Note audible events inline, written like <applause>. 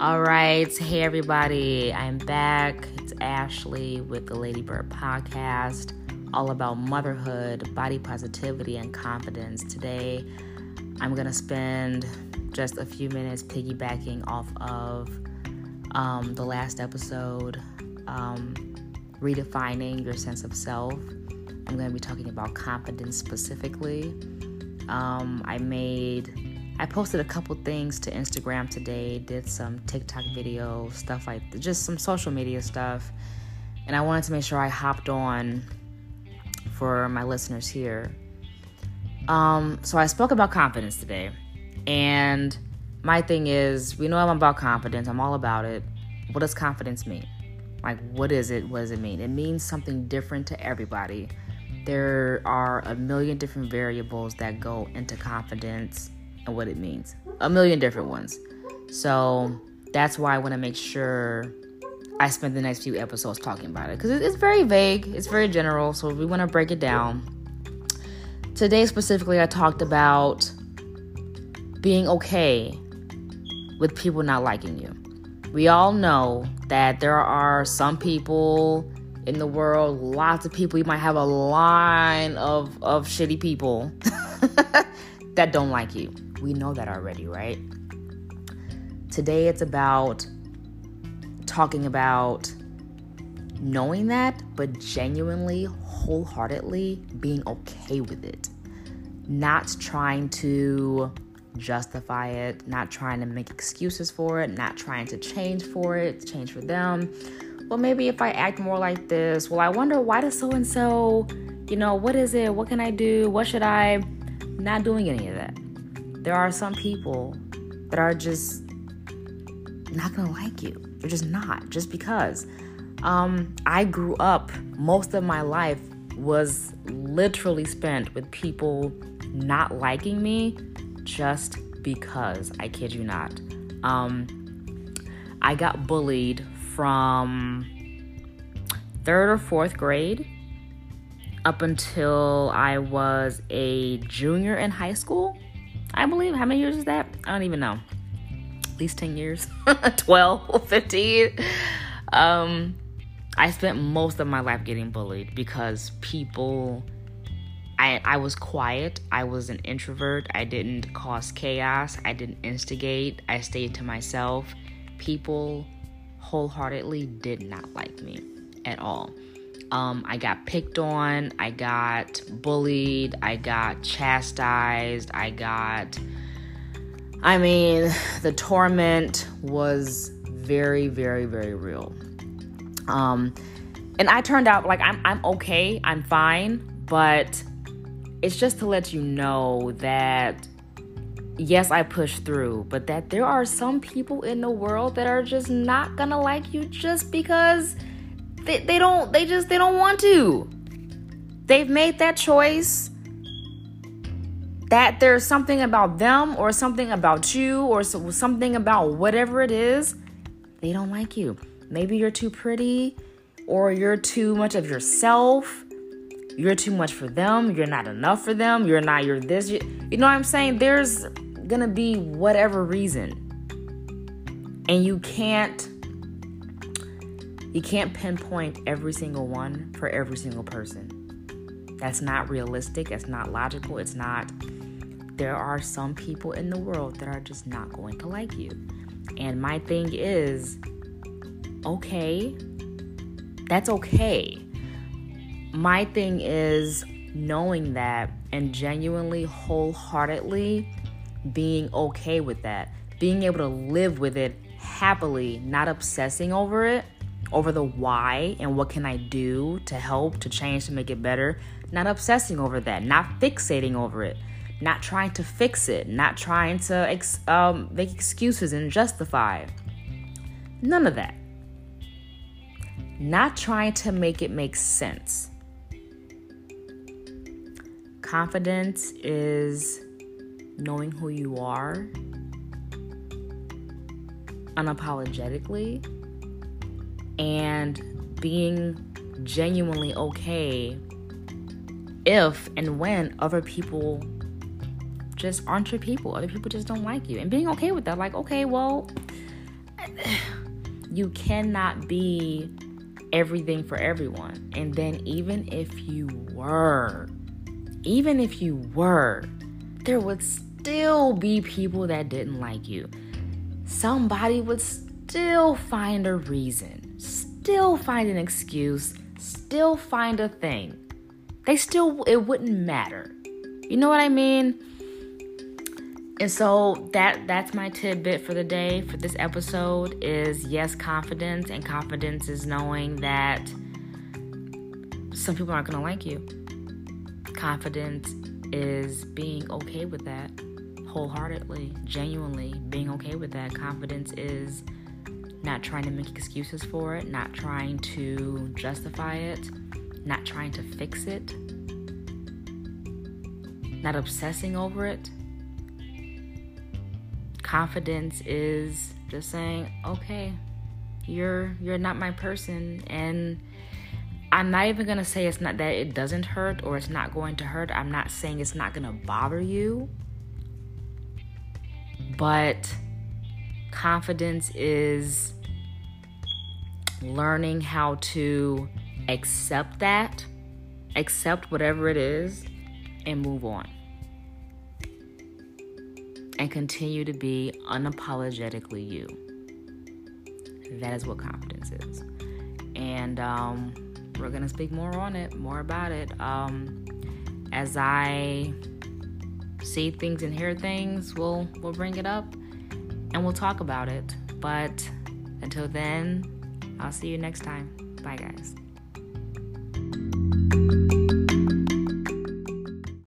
All right. Hey, everybody. I'm back. It's Ashley with the Ladybird Podcast, all about motherhood, body positivity, and confidence. Today, I'm going to spend just a few minutes piggybacking off of um, the last episode, um, redefining your sense of self. I'm going to be talking about confidence specifically. Um, I made I posted a couple things to Instagram today, did some TikTok video, stuff like just some social media stuff. And I wanted to make sure I hopped on for my listeners here. Um, so I spoke about confidence today. And my thing is, we know I'm about confidence, I'm all about it. What does confidence mean? Like, what is it? What does it mean? It means something different to everybody. There are a million different variables that go into confidence and what it means. A million different ones. So that's why I want to make sure I spend the next few episodes talking about it because it's very vague, it's very general. So we want to break it down. Today, specifically, I talked about being okay with people not liking you. We all know that there are some people in the world, lots of people, you might have a line of, of shitty people <laughs> that don't like you. We know that already, right? Today it's about talking about knowing that, but genuinely, wholeheartedly being okay with it. Not trying to justify it, not trying to make excuses for it, not trying to change for it, change for them. Well, maybe if I act more like this, well, I wonder why does so and so, you know, what is it? What can I do? What should I? Not doing any of that there are some people that are just not gonna like you. They're just not, just because. Um, I grew up, most of my life was literally spent with people not liking me just because. I kid you not. Um, I got bullied from third or fourth grade up until I was a junior in high school. I believe. How many years is that? I don't even know. At least 10 years, <laughs> 12, <laughs> 15. Um, I spent most of my life getting bullied because people. I, I was quiet. I was an introvert. I didn't cause chaos. I didn't instigate. I stayed to myself. People wholeheartedly did not like me at all. Um, I got picked on, I got bullied, I got chastised, I got. I mean, the torment was very, very, very real. Um, and I turned out like I'm, I'm okay, I'm fine, but it's just to let you know that yes, I pushed through, but that there are some people in the world that are just not gonna like you just because they, they don't they just they don't want to. They've made that choice that there's something about them or something about you or so, something about whatever it is, they don't like you. Maybe you're too pretty or you're too much of yourself. You're too much for them. You're not enough for them. You're not, you're this. You, you know what I'm saying? There's gonna be whatever reason. And you can't you can't pinpoint every single one for every single person. That's not realistic. That's not logical. It's not. There are some people in the world that are just not going to like you. And my thing is okay, that's okay. My thing is knowing that and genuinely, wholeheartedly being okay with that, being able to live with it happily, not obsessing over it over the why and what can I do to help, to change, to make it better. Not obsessing over that, not fixating over it, not trying to fix it, not trying to ex- um, make excuses and justify. None of that. Not trying to make it make sense. Confidence is knowing who you are unapologetically and being genuinely okay if and when other people just aren't your people. Other people just don't like you. And being okay with that. Like, okay, well, <sighs> you cannot be everything for everyone. And then, even if you were, even if you were, there would still be people that didn't like you. Somebody would still find a reason, still find an excuse, still find a thing. They still, it wouldn't matter. You know what I mean? And so that that's my tidbit for the day for this episode is yes, confidence and confidence is knowing that some people aren't going to like you. Confidence is being okay with that wholeheartedly, genuinely being okay with that. Confidence is not trying to make excuses for it, not trying to justify it, not trying to fix it, not obsessing over it confidence is just saying, okay, you're you're not my person and I'm not even gonna say it's not that it doesn't hurt or it's not going to hurt. I'm not saying it's not gonna bother you. But confidence is learning how to accept that, accept whatever it is, and move on and continue to be unapologetically you. That is what confidence is. And um, we're going to speak more on it, more about it. Um, as I see things and hear things, we'll, we'll bring it up and we'll talk about it. But until then, I'll see you next time. Bye, guys.